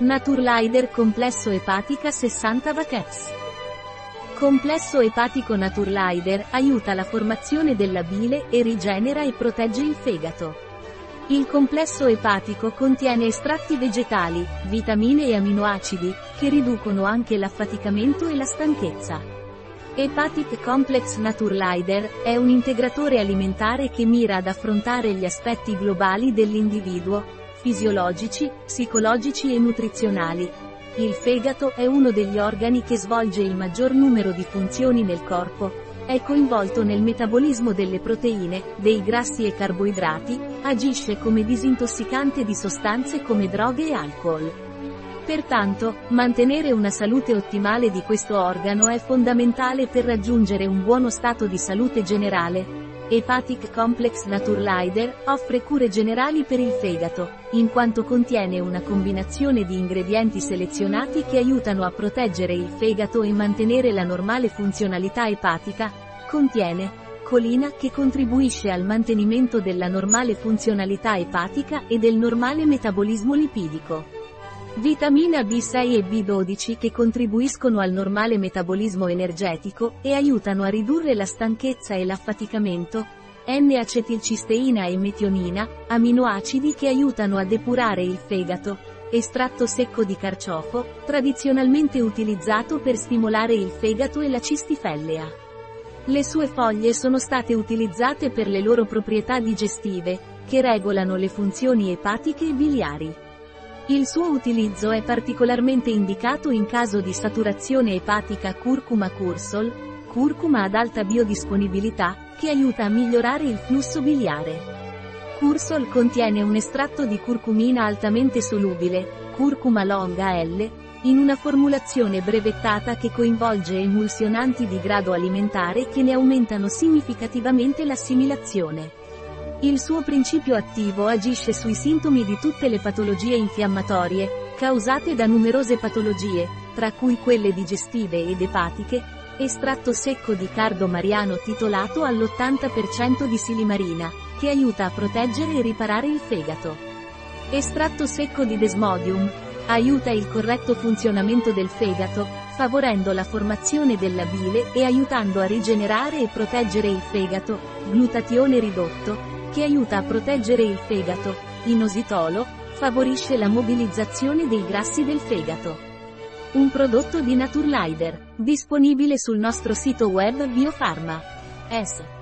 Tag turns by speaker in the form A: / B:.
A: Naturlider Complesso Epatica 60 Vachex. Complesso epatico Naturlider aiuta la formazione della bile e rigenera e protegge il fegato. Il complesso epatico contiene estratti vegetali, vitamine e aminoacidi, che riducono anche l'affaticamento e la stanchezza. Hepatic Complex Naturlider è un integratore alimentare che mira ad affrontare gli aspetti globali dell'individuo, fisiologici, psicologici e nutrizionali. Il fegato è uno degli organi che svolge il maggior numero di funzioni nel corpo, è coinvolto nel metabolismo delle proteine, dei grassi e carboidrati, agisce come disintossicante di sostanze come droghe e alcol. Pertanto, mantenere una salute ottimale di questo organo è fondamentale per raggiungere un buono stato di salute generale. Hepatic Complex Naturlider offre cure generali per il fegato, in quanto contiene una combinazione di ingredienti selezionati che aiutano a proteggere il fegato e mantenere la normale funzionalità epatica. Contiene colina che contribuisce al mantenimento della normale funzionalità epatica e del normale metabolismo lipidico. Vitamina B6 e B12 che contribuiscono al normale metabolismo energetico e aiutano a ridurre la stanchezza e l'affaticamento. N-acetilcisteina e metionina, aminoacidi che aiutano a depurare il fegato. Estratto secco di carciofo, tradizionalmente utilizzato per stimolare il fegato e la cistifellea. Le sue foglie sono state utilizzate per le loro proprietà digestive, che regolano le funzioni epatiche e biliari. Il suo utilizzo è particolarmente indicato in caso di saturazione epatica curcuma cursol, curcuma ad alta biodisponibilità, che aiuta a migliorare il flusso biliare. Cursol contiene un estratto di curcumina altamente solubile, curcuma longa L, in una formulazione brevettata che coinvolge emulsionanti di grado alimentare che ne aumentano significativamente l'assimilazione. Il suo principio attivo agisce sui sintomi di tutte le patologie infiammatorie, causate da numerose patologie, tra cui quelle digestive ed epatiche, estratto secco di cardo mariano titolato all'80% di silimarina, che aiuta a proteggere e riparare il fegato. Estratto secco di desmodium, aiuta il corretto funzionamento del fegato, favorendo la formazione della bile e aiutando a rigenerare e proteggere il fegato, glutatione ridotto, che aiuta a proteggere il fegato. Inositolo, favorisce la mobilizzazione dei grassi del fegato. Un prodotto di Naturlider, disponibile sul nostro sito web Biofarma. S.